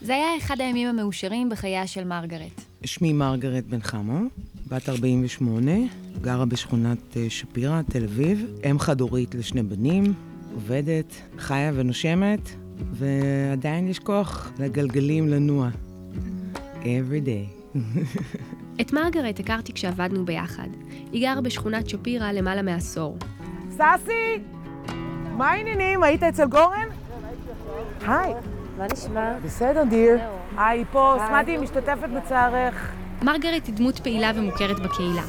זה היה אחד הימים המאושרים בחייה של מרגרט. שמי מרגרט בן חמו, בת 48, גרה בשכונת אה, שפירא, תל אביב, אם חד-הורית לשני בנים, עובדת, חיה ונושמת, ועדיין יש כוח לגלגלים לנוע. every day. את מרגרט הכרתי כשעבדנו ביחד. היא גרה בשכונת שפירא למעלה מעשור. ססי! מה העניינים? היית אצל גורן? היי. מה נשמע? בסדר, דיר. היי, פה, סמדי, משתתפת בצערך. מרגרט היא דמות פעילה ומוכרת בקהילה.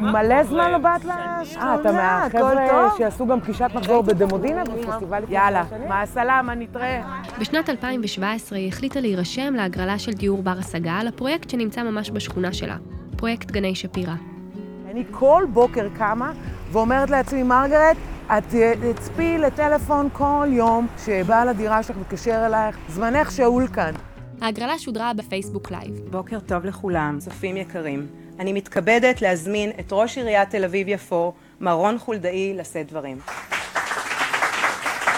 מלא זמן לא באת לש... אה, אתה מהחבר'ה שעשו גם פגישת מחזור בדמודינה בפסטיבל... יאללה, מה הסלאמה, נתראה. בשנת 2017 היא החליטה להירשם להגרלה של דיור בר השגה לפרויקט שנמצא ממש בשכונה שלה, פרויקט גני שפירא. אני כל בוקר קמה ואומרת לעצמי, מרגרט, את תצפי לטלפון כל יום שבעל הדירה שלך מתקשר אלייך, זמנך שאול כאן. ההגרלה שודרה בפייסבוק לייב. בוקר טוב לכולם, צופים יקרים. אני מתכבדת להזמין את ראש עיריית תל אביב-יפו, מר רון חולדאי, לשאת דברים.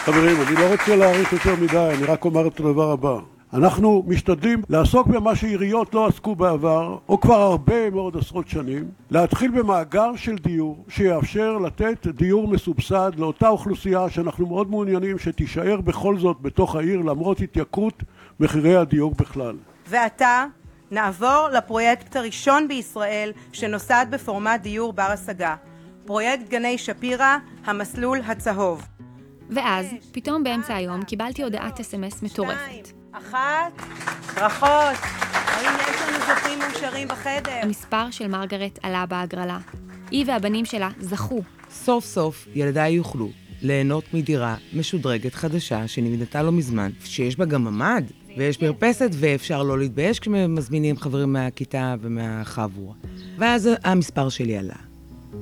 חברים, אני לא רוצה להאריך יותר מדי, אני רק אומר את הדבר הבא. אנחנו משתדלים לעסוק במה שעיריות לא עסקו בעבר, או כבר הרבה מאוד עשרות שנים, להתחיל במאגר של דיור שיאפשר לתת דיור מסובסד לאותה אוכלוסייה שאנחנו מאוד מעוניינים שתישאר בכל זאת בתוך העיר למרות התייקרות מחירי הדיור בכלל. ועתה נעבור לפרויקט הראשון בישראל שנוסד בפורמט דיור בר השגה, פרויקט גני שפירא, המסלול הצהוב. ואז, פתאום באמצע היום קיבלתי הודעת אס.אם.אס מטורפת. אחת, ברכות. האם יש לנו זוכים מאושרים בחדר? המספר של מרגרט עלה בהגרלה. היא והבנים שלה זכו. סוף סוף ילדיי יוכלו ליהנות מדירה משודרגת חדשה שנבנתה לא מזמן, שיש בה גם ממ"ד, ויש מרפסת, ואפשר לא להתבייש כשמזמינים חברים מהכיתה ומהחבורה. ואז המספר שלי עלה,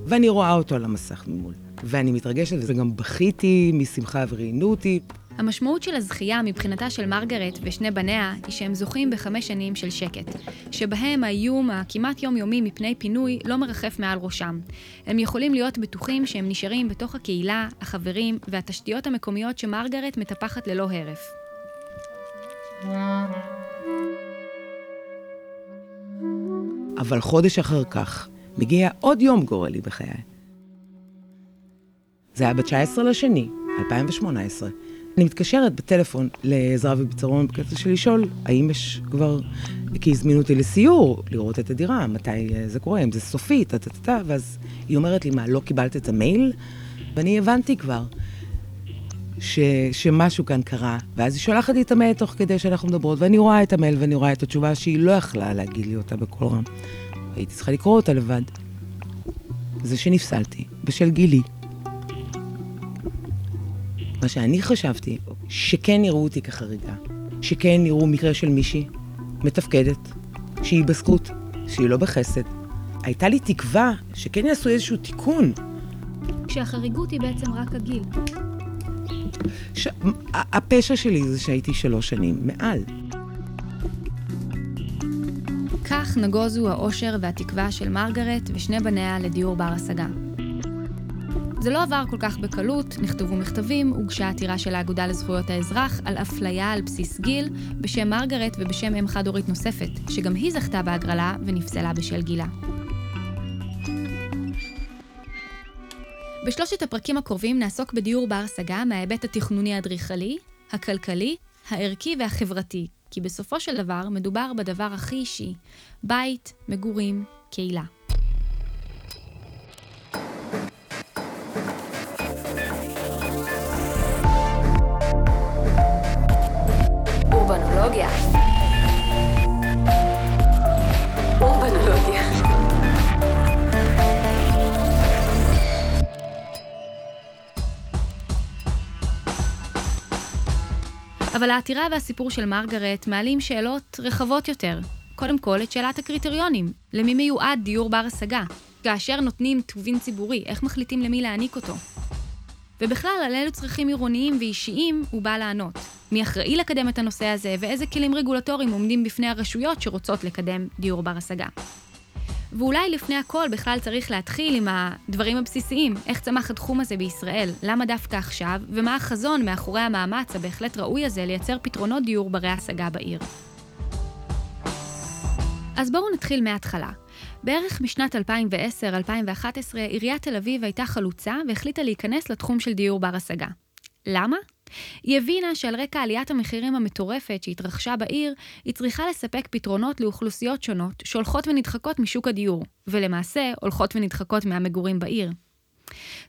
ואני רואה אותו על המסך ממול, ואני מתרגשת, וגם בכיתי משמחה וראיינו אותי. המשמעות של הזכייה מבחינתה של מרגרט ושני בניה היא שהם זוכים בחמש שנים של שקט, שבהם האיום הכמעט יומיומי מפני פינוי לא מרחף מעל ראשם. הם יכולים להיות בטוחים שהם נשארים בתוך הקהילה, החברים והתשתיות המקומיות שמרגרט מטפחת ללא הרף. אבל חודש אחר כך מגיע עוד יום גורלי בחיי. זה היה ב-19 לשני, 2018. אני מתקשרת בטלפון לעזרה ובצרון בקטע של לשאול, האם יש כבר... כי הזמינו אותי לסיור, לראות את הדירה, מתי זה קורה, אם זה סופי, טה-טה-טה, ואז היא אומרת לי, מה, לא קיבלת את המייל? ואני הבנתי כבר ש, שמשהו כאן קרה, ואז היא שולחת לי את המייל תוך כדי שאנחנו מדברות, ואני רואה את המייל ואני רואה את התשובה שהיא לא יכלה להגיד לי אותה בקול רם. הייתי צריכה לקרוא אותה לבד. זה שנפסלתי, בשל גילי. מה שאני חשבתי, שכן יראו אותי כחריגה, שכן יראו מקרה של מישהי מתפקדת, שהיא בזכות, שהיא לא בחסד. הייתה לי תקווה שכן יעשו איזשהו תיקון. כשהחריגות היא בעצם רק הגיל. ש... הפשע שלי זה שהייתי שלוש שנים מעל. כך נגוזו האושר והתקווה של מרגרט ושני בניה לדיור בר השגה. זה לא עבר כל כך בקלות, נכתבו מכתבים, הוגשה עתירה של האגודה לזכויות האזרח על אפליה על בסיס גיל, בשם מרגרט ובשם אם חד-הורית נוספת, שגם היא זכתה בהגרלה ונפסלה בשל גילה. בשלושת הפרקים הקרובים נעסוק בדיור בר השגה מההיבט התכנוני-אדריכלי, הכלכלי, הערכי והחברתי, כי בסופו של דבר מדובר בדבר הכי אישי, בית, מגורים, קהילה. אורבנולוגיה. אבל העתירה והסיפור של מרגרט מעלים שאלות רחבות יותר. קודם כל, את שאלת הקריטריונים. למי מיועד דיור בר השגה? כאשר נותנים טובין ציבורי, איך מחליטים למי להעניק אותו? ובכלל, על אילו צרכים עירוניים ואישיים הוא בא לענות. מי אחראי לקדם את הנושא הזה, ואיזה כלים רגולטוריים עומדים בפני הרשויות שרוצות לקדם דיור בר השגה. ואולי לפני הכל בכלל צריך להתחיל עם הדברים הבסיסיים, איך צמח התחום הזה בישראל, למה דווקא עכשיו, ומה החזון מאחורי המאמץ הבהחלט ראוי הזה לייצר פתרונות דיור ברי השגה בעיר. אז בואו נתחיל מההתחלה. בערך משנת 2010-2011, עיריית תל אביב הייתה חלוצה והחליטה להיכנס לתחום של דיור בר השגה. למה? היא הבינה שעל רקע עליית המחירים המטורפת שהתרחשה בעיר, היא צריכה לספק פתרונות לאוכלוסיות שונות שהולכות ונדחקות משוק הדיור, ולמעשה הולכות ונדחקות מהמגורים בעיר.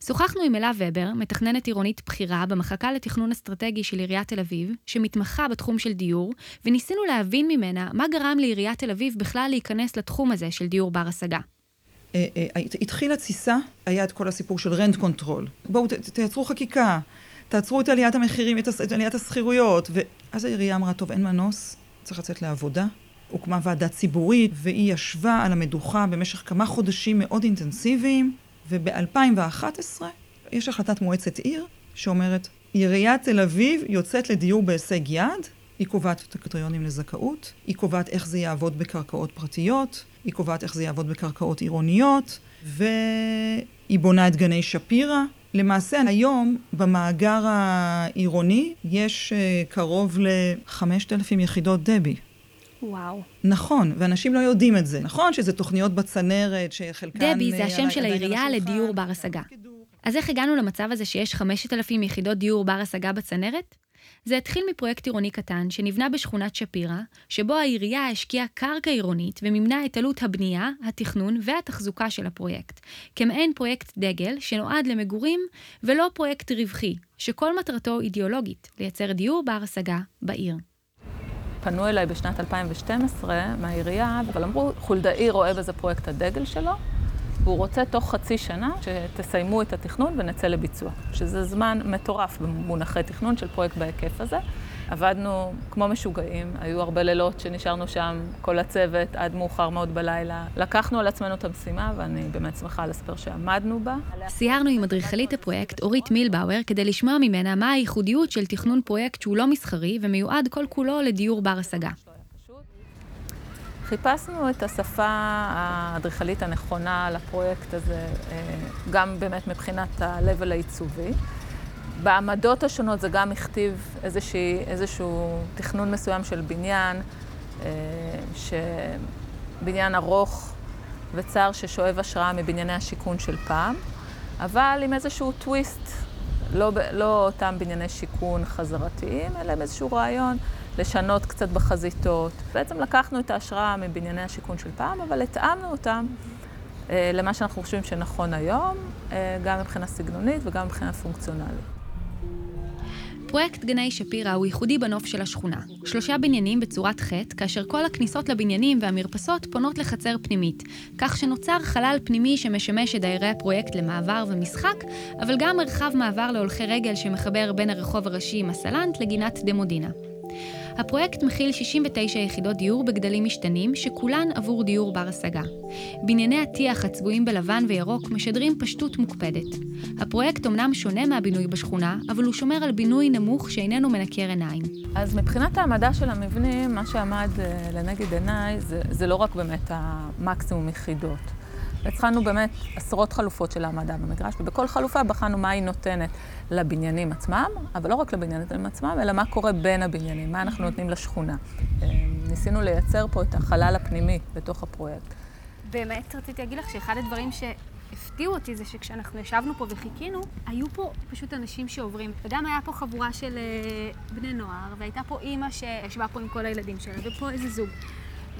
שוחחנו עם אלה ובר, מתכננת עירונית בכירה במחלקה לתכנון אסטרטגי של עיריית תל אביב, שמתמחה בתחום של דיור, וניסינו להבין ממנה מה גרם לעיריית תל אביב בכלל להיכנס לתחום הזה של דיור בר השגה. אה, אה, התחילה תסיסה, היה את כל הסיפור של rent control. בואו תייצרו חקיקה, תעצרו את עליית המחירים, את עליית השכירויות. ואז העירייה אמרה, טוב, אין מנוס, צריך לצאת לעבודה. הוקמה ועדה ציבורית, והיא ישבה על המדוכה במשך כמה חודשים מאוד אינטנסיביים, וב-2011 יש החלטת מועצת עיר שאומרת, עיריית תל אביב יוצאת לדיור בהישג יד, היא קובעת את הקריטריונים לזכאות, היא קובעת איך זה יעבוד בקרקעות פרטיות, היא קובעת איך זה יעבוד בקרקעות עירוניות, והיא בונה את גני שפירא. למעשה היום במאגר העירוני יש uh, קרוב ל-5,000 יחידות דבי. וואו. נכון, ואנשים לא יודעים את זה. נכון שזה תוכניות בצנרת, שחלקן... דבי זה השם של העירייה לדיור בר השגה. אז איך הגענו למצב הזה שיש 5,000 יחידות דיור בר השגה בצנרת? זה התחיל מפרויקט עירוני קטן שנבנה בשכונת שפירא, שבו העירייה השקיעה קרקע עירונית ומימנה את עלות הבנייה, התכנון והתחזוקה של הפרויקט, כמעין פרויקט דגל שנועד למגורים ולא פרויקט רווחי, שכל מטרתו אידיאולוגית, לייצר דיור בר השגה בעיר. פנו אליי בשנת 2012 מהעירייה, אבל אמרו, חולדאי רואה בזה פרויקט הדגל שלו, והוא רוצה תוך חצי שנה שתסיימו את התכנון ונצא לביצוע, שזה זמן מטורף במונחי תכנון של פרויקט בהיקף הזה. עבדנו כמו משוגעים, היו הרבה לילות שנשארנו שם, כל הצוות, עד מאוחר מאוד בלילה. לקחנו על עצמנו את המשימה, ואני באמת שמחה לספר שעמדנו בה. סיירנו עם אדריכלית הפרויקט, אורית מילבאואר, כדי לשמוע ממנה מה הייחודיות של תכנון פרויקט שהוא לא מסחרי ומיועד כל כולו לדיור בר השגה. חיפשנו את השפה האדריכלית הנכונה לפרויקט הזה, אה, גם באמת מבחינת ה-level העיצובי. בעמדות השונות זה גם הכתיב איזושהי, איזשהו תכנון מסוים של בניין, אה, שבניין ארוך וצר ששואב השראה מבנייני השיכון של פעם, אבל עם איזשהו טוויסט, לא, לא אותם בנייני שיכון חזרתיים, אלא עם איזשהו רעיון לשנות קצת בחזיתות. בעצם לקחנו את ההשראה מבנייני השיכון של פעם, אבל התאמנו אותם אה, למה שאנחנו חושבים שנכון היום, אה, גם מבחינה סגנונית וגם מבחינה פונקציונלית. פרויקט גני שפירא הוא ייחודי בנוף של השכונה. שלושה בניינים בצורת חטא, כאשר כל הכניסות לבניינים והמרפסות פונות לחצר פנימית, כך שנוצר חלל פנימי שמשמש את דיירי הפרויקט למעבר ומשחק, אבל גם מרחב מעבר להולכי רגל שמחבר בין הרחוב הראשי מסלנט לגינת דמודינה. הפרויקט מכיל 69 יחידות דיור בגדלים משתנים, שכולן עבור דיור בר השגה. בנייני הטיח הצבועים בלבן וירוק משדרים פשטות מוקפדת. הפרויקט אמנם שונה מהבינוי בשכונה, אבל הוא שומר על בינוי נמוך שאיננו מנקר עיניים. אז מבחינת העמדה של המבנים, מה שעמד אה, לנגד עיניי זה, זה לא רק באמת המקסימום יחידות. התחלנו באמת עשרות חלופות של העמדה במגרש, ובכל חלופה בחנו מה היא נותנת לבניינים עצמם, אבל לא רק לבניינים עצמם, אלא מה קורה בין הבניינים, מה אנחנו נותנים לשכונה. אה, ניסינו לייצר פה את החלל הפנימי בתוך הפרויקט. באמת רציתי להגיד לך שאחד הדברים שהפתיעו אותי זה שכשאנחנו ישבנו פה וחיכינו, היו פה פשוט אנשים שעוברים. וגם היה פה חבורה של אה, בני נוער, והייתה פה אימא שישבה פה עם כל הילדים שלה, ופה איזה זוג.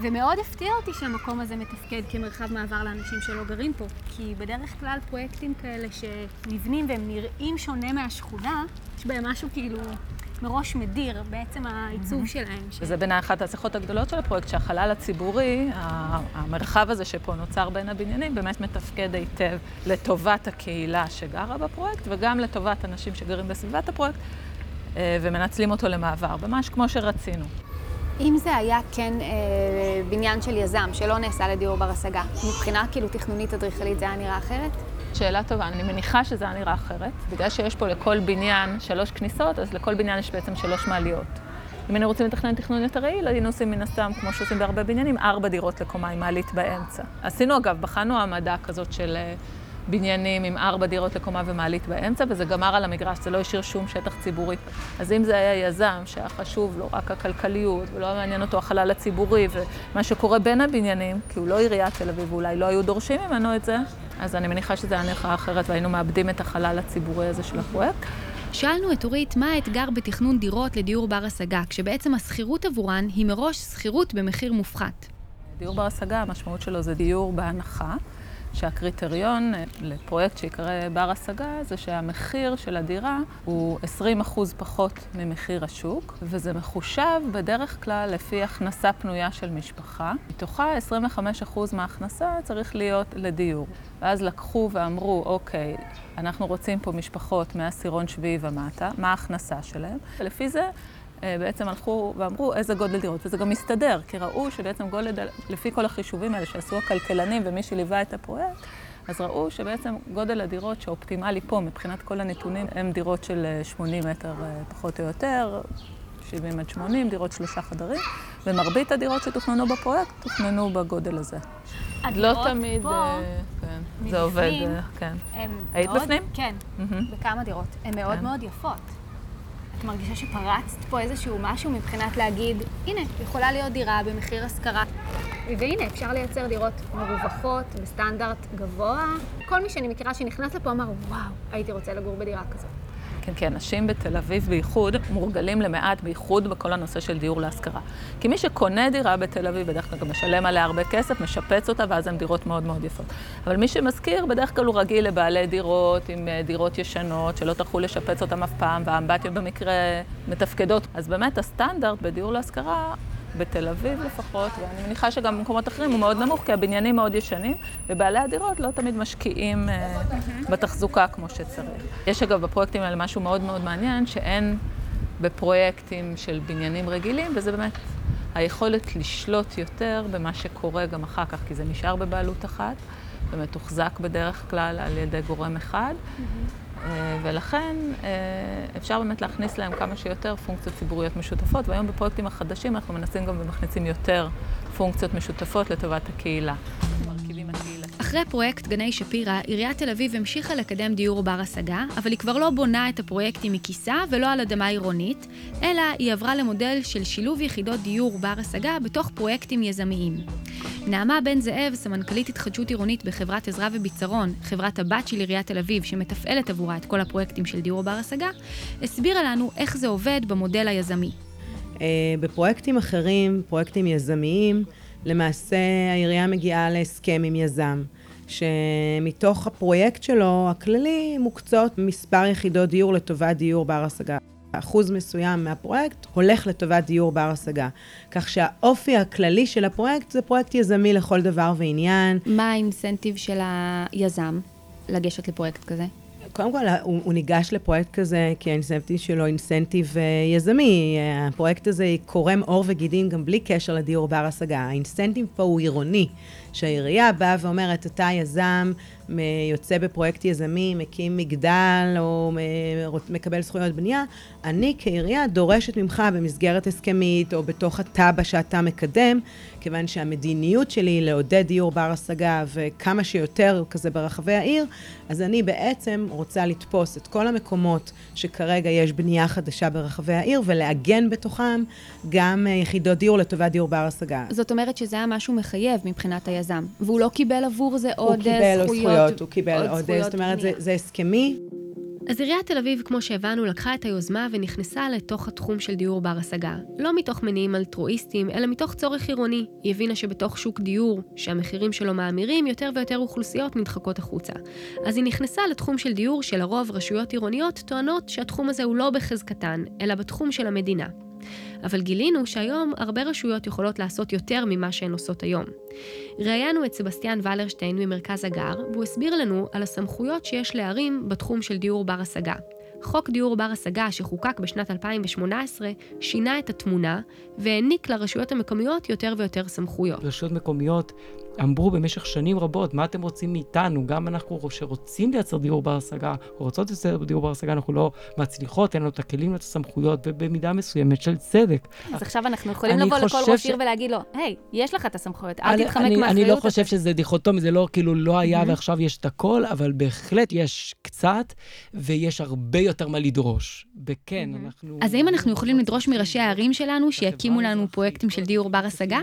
ומאוד הפתיע אותי שהמקום הזה מתפקד כמרחב מעבר לאנשים שלא גרים פה. כי בדרך כלל פרויקטים כאלה שנבנים והם נראים שונה מהשכונה, יש בהם משהו כאילו מראש מדיר, בעצם העיצוב שלהם. וזה בעיניי אחת ההצלחות הגדולות של הפרויקט, שהחלל הציבורי, המרחב הזה שפה נוצר בין הבניינים, באמת מתפקד היטב לטובת הקהילה שגרה בפרויקט, וגם לטובת אנשים שגרים בסביבת הפרויקט, אה, ומנצלים אותו למעבר, ממש כמו שרצינו. אם זה היה כן אה, בניין של יזם, שלא נעשה לדיור בר השגה, מבחינה כאילו תכנונית אדריכלית זה היה נראה אחרת? שאלה טובה, אני מניחה שזה היה נראה אחרת. בגלל שיש פה לכל בניין שלוש כניסות, אז לכל בניין יש בעצם שלוש מעליות. אם היינו רוצים לתכנן תכנון יותר יעיל, היינו עושים מן הסתם, כמו שעושים בהרבה בניינים, ארבע דירות לקומה עם מעלית באמצע. עשינו אגב, בחנו העמדה כזאת של אה, בניינים עם ארבע דירות לקומה ומעלית באמצע, וזה גמר על המגרש, זה לא השאיר שום שטח ציבורי. אז אם זה היה יזם שהיה חשוב לו רק הכלכליות, ולא היה מעניין אותו החלל הציבורי, ומה שקורה בין הבניינים, כי הוא לא עיריית תל אביב, ואולי לא היו דורשים ממנו את זה, אז אני מניחה שזה היה נראה אחרת, והיינו מאבדים את החלל הציבורי הזה של הפרויקט. שאלנו את אורית מה האתגר בתכנון דירות לדיור בר השגה, כשבעצם השכירות עבורן היא מראש שכירות במחיר מופחת. דיור בר השגה, המשמעות שלו זה דיור בהנחה. שהקריטריון אה, לפרויקט שיקרא בר השגה זה שהמחיר של הדירה הוא 20% פחות ממחיר השוק, וזה מחושב בדרך כלל לפי הכנסה פנויה של משפחה. מתוכה 25% מההכנסה צריך להיות לדיור. ואז לקחו ואמרו, אוקיי, אנחנו רוצים פה משפחות מעשירון שביעי ומטה, מה ההכנסה שלהם? ולפי זה בעצם הלכו ואמרו איזה גודל דירות, וזה גם מסתדר, כי ראו שבעצם גודל, לפי כל החישובים האלה שעשו הכלכלנים ומי שליווה את הפרויקט, אז ראו שבעצם גודל הדירות שאופטימלי פה מבחינת כל הנתונים הם דירות של 80 אה, מטר אה, פחות או יותר, 70 עד 80, דירות שלושה חדרים, ומרבית הדירות שתוכננו בפרויקט תוכננו בגודל הזה. לא תמיד, פה, כן, זה עובד, כן. היית מאוד, בפנים? כן, mm-hmm. בכמה דירות. הן מאוד כן. מאוד יפות. את מרגישה שפרצת פה איזשהו משהו מבחינת להגיד, הנה, יכולה להיות דירה במחיר השכרה. והנה, אפשר לייצר דירות מרווחות, בסטנדרט גבוה. כל מי שאני מכירה שנכנס לפה אמר, וואו, הייתי רוצה לגור בדירה כזאת. כן, כן, אנשים בתל אביב בייחוד מורגלים למעט, בייחוד בכל הנושא של דיור להשכרה. כי מי שקונה דירה בתל אביב, בדרך כלל גם משלם עליה הרבה כסף, משפץ אותה, ואז הן דירות מאוד מאוד יפות. אבל מי שמשכיר, בדרך כלל הוא רגיל לבעלי דירות עם אה, דירות ישנות, שלא טרחו לשפץ אותן אף פעם, והאמבטיות במקרה מתפקדות. אז באמת הסטנדרט בדיור להשכרה בתל אביב לפחות, ואני מניחה שגם במקומות אחרים הוא מאוד נמוך, כי הבניינים מאוד ישנים, ובעלי הדירות לא תמיד משקיעים uh, בתחזוקה כמו שצריך. יש אגב בפרויקטים האלה משהו מאוד מאוד מעניין, שאין בפרויקטים של בניינים רגילים, וזה באמת היכולת לשלוט יותר במה שקורה גם אחר כך, כי זה נשאר בבעלות אחת, ומתוחזק בדרך כלל על ידי גורם אחד. Mm-hmm. אה, ולכן אה, אפשר באמת להכניס להם כמה שיותר פונקציות ציבוריות משותפות, והיום בפרויקטים החדשים אנחנו מנסים גם ומכניסים יותר פונקציות משותפות לטובת הקהילה. אחרי פרויקט גני שפירא, עיריית תל אביב המשיכה לקדם דיור בר השגה, אבל היא כבר לא בונה את הפרויקטים מכיסה ולא על אדמה עירונית, אלא היא עברה למודל של שילוב יחידות דיור בר השגה בתוך פרויקטים יזמיים. נעמה בן זאב, סמנכ"לית התחדשות עירונית בחברת עזרא וביצרון, חברת הבת של עיריית תל אביב, שמתפעלת עבורה את כל הפרויקטים של דיור בר השגה, הסבירה לנו איך זה עובד במודל היזמי. אה, בפרויקטים אחרים, פרויקטים יזמיים, למעשה העירייה מגיעה להסכם עם יזם. שמתוך הפרויקט שלו, הכללי, מוקצות מספר יחידות דיור לטובת דיור בר השגה. אחוז מסוים מהפרויקט הולך לטובת דיור בר השגה. כך שהאופי הכללי של הפרויקט זה פרויקט יזמי לכל דבר ועניין. מה האינסנטיב של היזם לגשת לפרויקט כזה? קודם כל, הוא, הוא ניגש לפרויקט כזה כי האינסנטיב שלו אינסנטיב uh, יזמי. הפרויקט הזה קורם עור וגידים גם בלי קשר לדיור בר השגה. האינסנטיב פה הוא עירוני. שהעירייה באה ואומרת, אתה יזם, יוצא בפרויקט יזמי, מקים מגדל או מקבל זכויות בנייה, אני כעירייה דורשת ממך במסגרת הסכמית או בתוך הטאבה שאתה מקדם, כיוון שהמדיניות שלי היא לעודד דיור בר השגה וכמה שיותר כזה ברחבי העיר, אז אני בעצם רוצה לתפוס את כל המקומות שכרגע יש בנייה חדשה ברחבי העיר ולעגן בתוכם גם יחידות דיור לטובת דיור בר השגה. זאת אומרת שזה היה משהו מחייב מבחינת היזם, והוא לא קיבל עבור זה עוד זכויות. הוא קיבל עוד זכויות, הוא קיבל עוד, זאת אומרת, זה, זה הסכמי. אז עיריית תל אביב, כמו שהבנו, לקחה את היוזמה ונכנסה לתוך התחום של דיור בר השגה. לא מתוך מניעים אלטרואיסטיים, אלא מתוך צורך עירוני. היא הבינה שבתוך שוק דיור, שהמחירים שלו מאמירים, יותר ויותר אוכלוסיות נדחקות החוצה. אז היא נכנסה לתחום של דיור שלרוב רשויות עירוניות טוענות שהתחום הזה הוא לא בחזקתן, אלא בתחום של המדינה. אבל גילינו שהיום הרבה רשויות יכולות לעשות יותר ממה שהן עושות היום. ראיינו את סבסטיאן ולרשטיין ממרכז הגר, והוא הסביר לנו על הסמכויות שיש לערים בתחום של דיור בר השגה. חוק דיור בר השגה שחוקק בשנת 2018 שינה את התמונה והעניק לרשויות המקומיות יותר ויותר סמכויות. רשויות מקומיות אמרו במשך שנים רבות, מה אתם רוצים מאיתנו? גם אנחנו שרוצים לייצר דיור בר השגה, או רוצות לייצר דיור בר השגה, אנחנו לא מצליחות, אין לנו את הכלים ואת הסמכויות, ובמידה מסוימת של צדק. אז עכשיו אנחנו יכולים לבוא לכל ראש עיר ולהגיד לו, היי, יש לך את הסמכויות, אל תתחמק מהאחריות. אני לא חושב שזה דיכוטומי, זה לא כאילו לא היה ועכשיו יש את הכל, אבל בהחלט יש קצת, ויש הרבה יותר מה לדרוש. וכן, אנחנו... אז האם אנחנו יכולים לדרוש מראשי הערים שלנו שיקימו לנו פרויקטים של דיור בר השגה?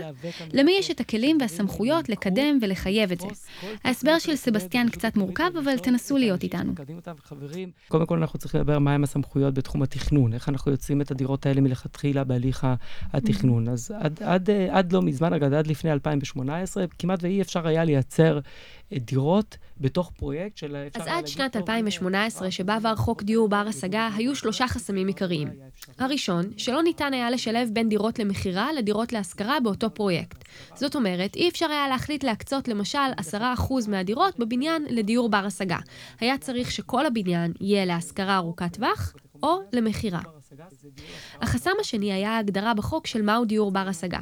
למי יש את הכלים והסמכויות לקדם ולחייב את זה? ההסבר של סבסטיאן קצת מורכב, אבל תנסו להיות איתנו. קודם כל אנחנו צריכים לדבר מהם הסמכויות בתחום התכנון, איך אנחנו יוצרים את הדירות האלה מלכתחילה בהליך התכנון. אז עד, עד, עד לא מזמן, אגב, עד לפני 2018, כמעט ואי אפשר היה לייצר דירות בתוך פרויקט של... אז עד שנת 2018, שבה עבר חוק דיור בר השגה, היו שלושה חסמים עיקריים. הראשון, שלא ניתן היה לשלב בין דירות למכירה לדירות להשכרה באותו פרויקט. זאת אומרת, אי אפשר היה להחליט להקצות למשל 10% מהדירות בבניין לדיור בר השגה. היה צריך שכל הבניין יהיה להשכרה ארוכת טווח או למכירה. החסם השני היה ההגדרה בחוק של מהו דיור בר השגה.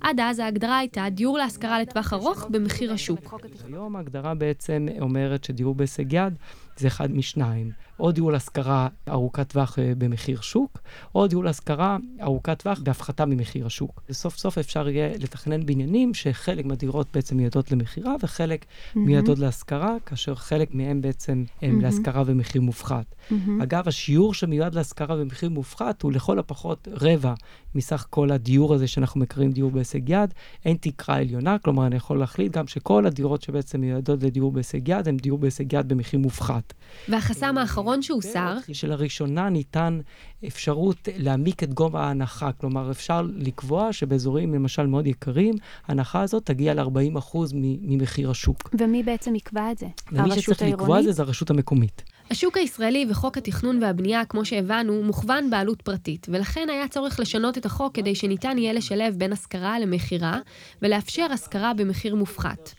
עד אז ההגדרה הייתה דיור להשכרה לטווח ארוך במחיר השוק. היום ההגדרה בעצם אומרת שדיור בהישג יד זה אחד משניים. או דיור להשכרה ארוכת טווח אה, במחיר שוק, או דיור להשכרה ארוכת טווח בהפחתה ממחיר השוק. וסוף סוף אפשר יהיה לתכנן בניינים שחלק מהדירות בעצם מיועדות למכירה וחלק mm-hmm. מיועדות להשכרה, כאשר חלק מהם בעצם הם mm-hmm. להשכרה במחיר מופחת. Mm-hmm. אגב, השיעור שמיועד להשכרה במחיר מופחת הוא לכל הפחות רבע מסך כל הדיור הזה שאנחנו מכירים דיור בהישג יד. אין תקרה עליונה, כלומר אני יכול להחליט גם שכל הדירות שבעצם מיועדות לדיור בהישג יד הם דיור בהישג יד במחיר מופחת. והחסם האחרון שהוסר... שלראשונה ניתן אפשרות להעמיק את גובה ההנחה. כלומר, אפשר לקבוע שבאזורים למשל מאוד יקרים, ההנחה הזאת תגיע ל-40% ממחיר השוק. ומי בעצם יקבע את זה? ומי שצריך לקבוע את זה זה הרשות המקומית. השוק הישראלי וחוק התכנון והבנייה, כמו שהבנו, מוכוון בעלות פרטית, ולכן היה צורך לשנות את החוק כדי שניתן יהיה לשלב בין השכרה למכירה, ולאפשר השכרה במחיר מופחת.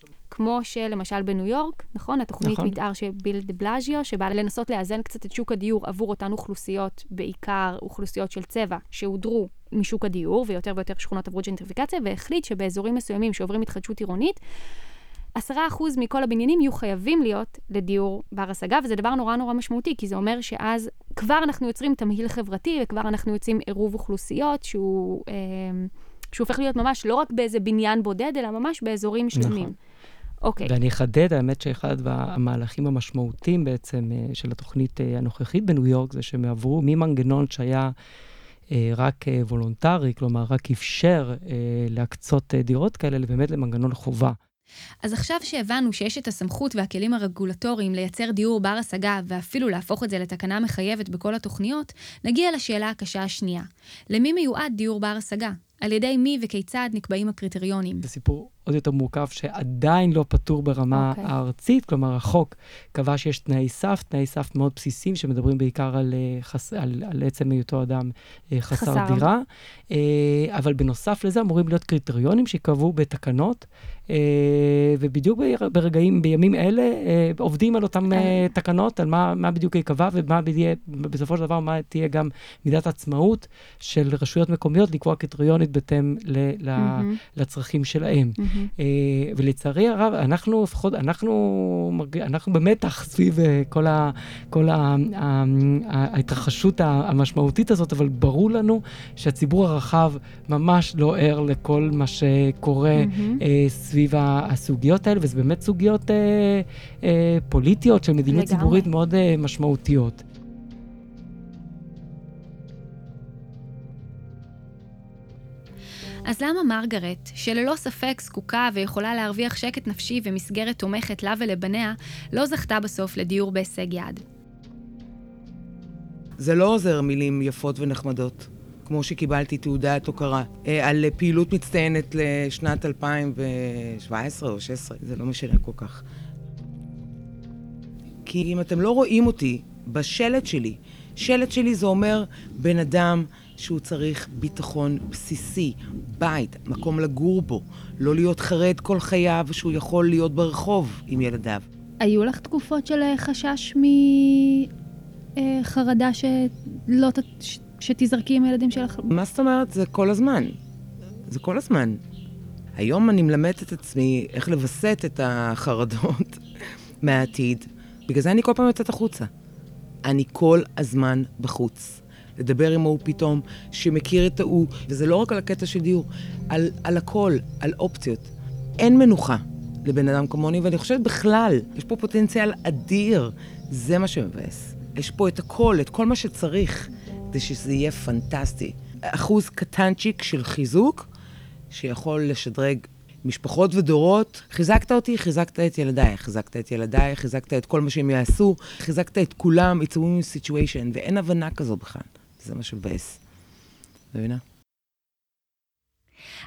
כמו שלמשל בניו יורק, נכון? התוכנית נכון. מתאר של ביל דה בלאז'יו, שבאה לנסות לאזן קצת את שוק הדיור עבור אותן אוכלוסיות, בעיקר אוכלוסיות של צבע, שהודרו משוק הדיור, ויותר ויותר שכונות עברו ג'נטריפיקציה, והחליט שבאזורים מסוימים שעוברים התחדשות עירונית, עשרה אחוז מכל הבניינים יהיו חייבים להיות לדיור בר השגה, וזה דבר נורא נורא משמעותי, כי זה אומר שאז כבר אנחנו יוצרים תמהיל חברתי, וכבר אנחנו יוצרים עירוב אוכלוסיות שהוא, אה, שהוא הופך להיות ממש לא רק באיזה בניין בודד, אלא ממש באזורים שלמים. נכון. אוקיי. ואני אחדד, האמת שאחד המהלכים המשמעותיים בעצם אה, של התוכנית אה, הנוכחית בניו יורק, זה שהם עברו ממנגנון שהיה אה, רק וולונטרי, כלומר, רק אפשר להקצות דירות כאלה, באמת למנגנון חובה. אז עכשיו שהבנו שיש את הסמכות והכלים הרגולטוריים לייצר דיור בר השגה ואפילו להפוך את זה לתקנה מחייבת בכל התוכניות, נגיע לשאלה הקשה השנייה. למי מיועד דיור בר השגה? על ידי מי וכיצד נקבעים הקריטריונים? זה סיפור עוד יותר מורכב שעדיין לא פתור ברמה okay. אוקיי. הארצית, כלומר החוק קבע שיש תנאי סף, תנאי סף מאוד בסיסיים שמדברים בעיקר על, אה, חס, על, על עצם היותו אדם אה, חסר, חסר דירה, אה, אבל בנוסף לזה אמורים להיות קריטריונים שייקבעו בתקנות, ובדיוק ברגעים, בימים אלה עובדים על אותן תקנות, על מה, מה בדיוק ייקבע ומה בדיוק, בסופו של דבר מה תהיה גם מידת עצמאות של רשויות מקומיות לקבוע קריטריונית בהתאם mm-hmm. לצרכים שלהם. Mm-hmm. אה, ולצערי הרב, אנחנו לפחות, אנחנו, אנחנו במתח סביב אה, כל, ה, כל ה, ה, ההתרחשות המשמעותית הזאת, אבל ברור לנו שהציבור הרחב ממש לא ער לכל מה שקורה. אה, סביב הסוגיות האלה, וזה באמת סוגיות פוליטיות של מדיניות ציבורית מאוד משמעותיות. אז למה מרגרט, שללא ספק זקוקה ויכולה להרוויח שקט נפשי ומסגרת תומכת לה ולבניה, לא זכתה בסוף לדיור בהישג יד? זה לא עוזר מילים יפות ונחמדות, כמו שקיבלתי תעודת הוקרה, אה, על פעילות מצטיינת לשנת 2017 או 2016, זה לא משנה כל כך. כי אם אתם לא רואים אותי בשלט שלי, שלט שלי זה אומר בן אדם שהוא צריך ביטחון בסיסי, בית, מקום לגור בו, לא להיות חרד כל חייו שהוא יכול להיות ברחוב עם ילדיו. היו לך תקופות של אה, חשש מחרדה אה, שלא, שתזרקי עם הילדים שלך? מה זאת אומרת? זה כל הזמן. זה כל הזמן. היום אני מלמדת את עצמי איך לווסת את החרדות מהעתיד. בגלל זה אני כל פעם יוצאת החוצה. אני כל הזמן בחוץ. לדבר עם ההוא פתאום, שמכיר את ההוא, וזה לא רק על הקטע של דיור, על, על הכל, על אופציות. אין מנוחה לבן אדם כמוני, ואני חושבת בכלל, יש פה פוטנציאל אדיר, זה מה שמבאס. יש פה את הכל, את כל מה שצריך, כדי שזה יהיה פנטסטי. אחוז קטנצ'יק של חיזוק, שיכול לשדרג משפחות ודורות. חיזקת אותי, חיזקת את ילדיי, חיזקת את ילדיי, חיזקת את כל מה שהם יעשו, חיזקת את כולם, it's a win situation, ואין הבנה כזו בכלל. זה מה שמבאס. מבינה?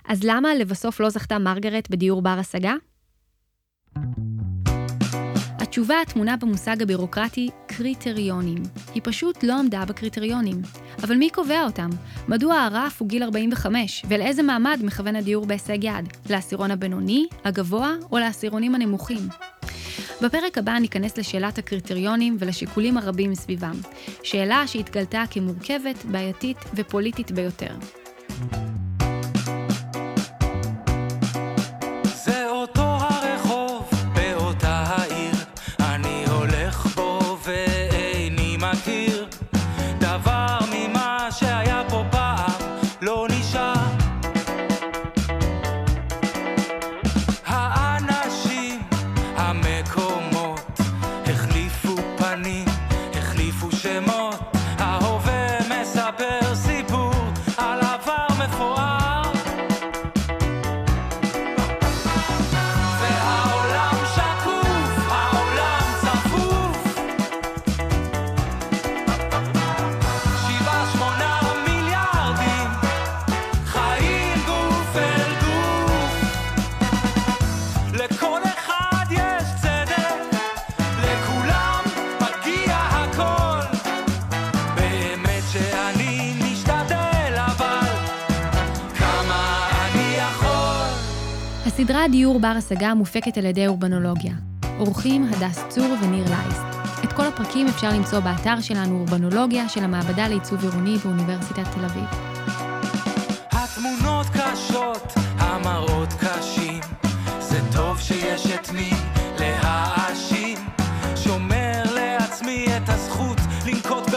אז למה לבסוף לא זכתה מרגרט בדיור בר השגה? התשובה הטמונה במושג הבירוקרטי קריטריונים. היא פשוט לא עמדה בקריטריונים. אבל מי קובע אותם? מדוע הרף הוא גיל 45? ולאיזה מעמד מכוון הדיור בהישג יד? לעשירון הבינוני, הגבוה או לעשירונים הנמוכים? בפרק הבא ניכנס לשאלת הקריטריונים ולשיקולים הרבים סביבם. שאלה שהתגלתה כמורכבת, בעייתית ופוליטית ביותר. הסדרה דיור בר השגה מופקת על ידי אורבנולוגיה. אורחים הדס צור וניר לייסט. את כל הפרקים אפשר למצוא באתר שלנו אורבנולוגיה של המעבדה לעיצוב עירוני באוניברסיטת תל אביב. התמונות קשות, המראות קשים, זה טוב שיש את מי להאשים. שומר לעצמי את הזכות לנקוט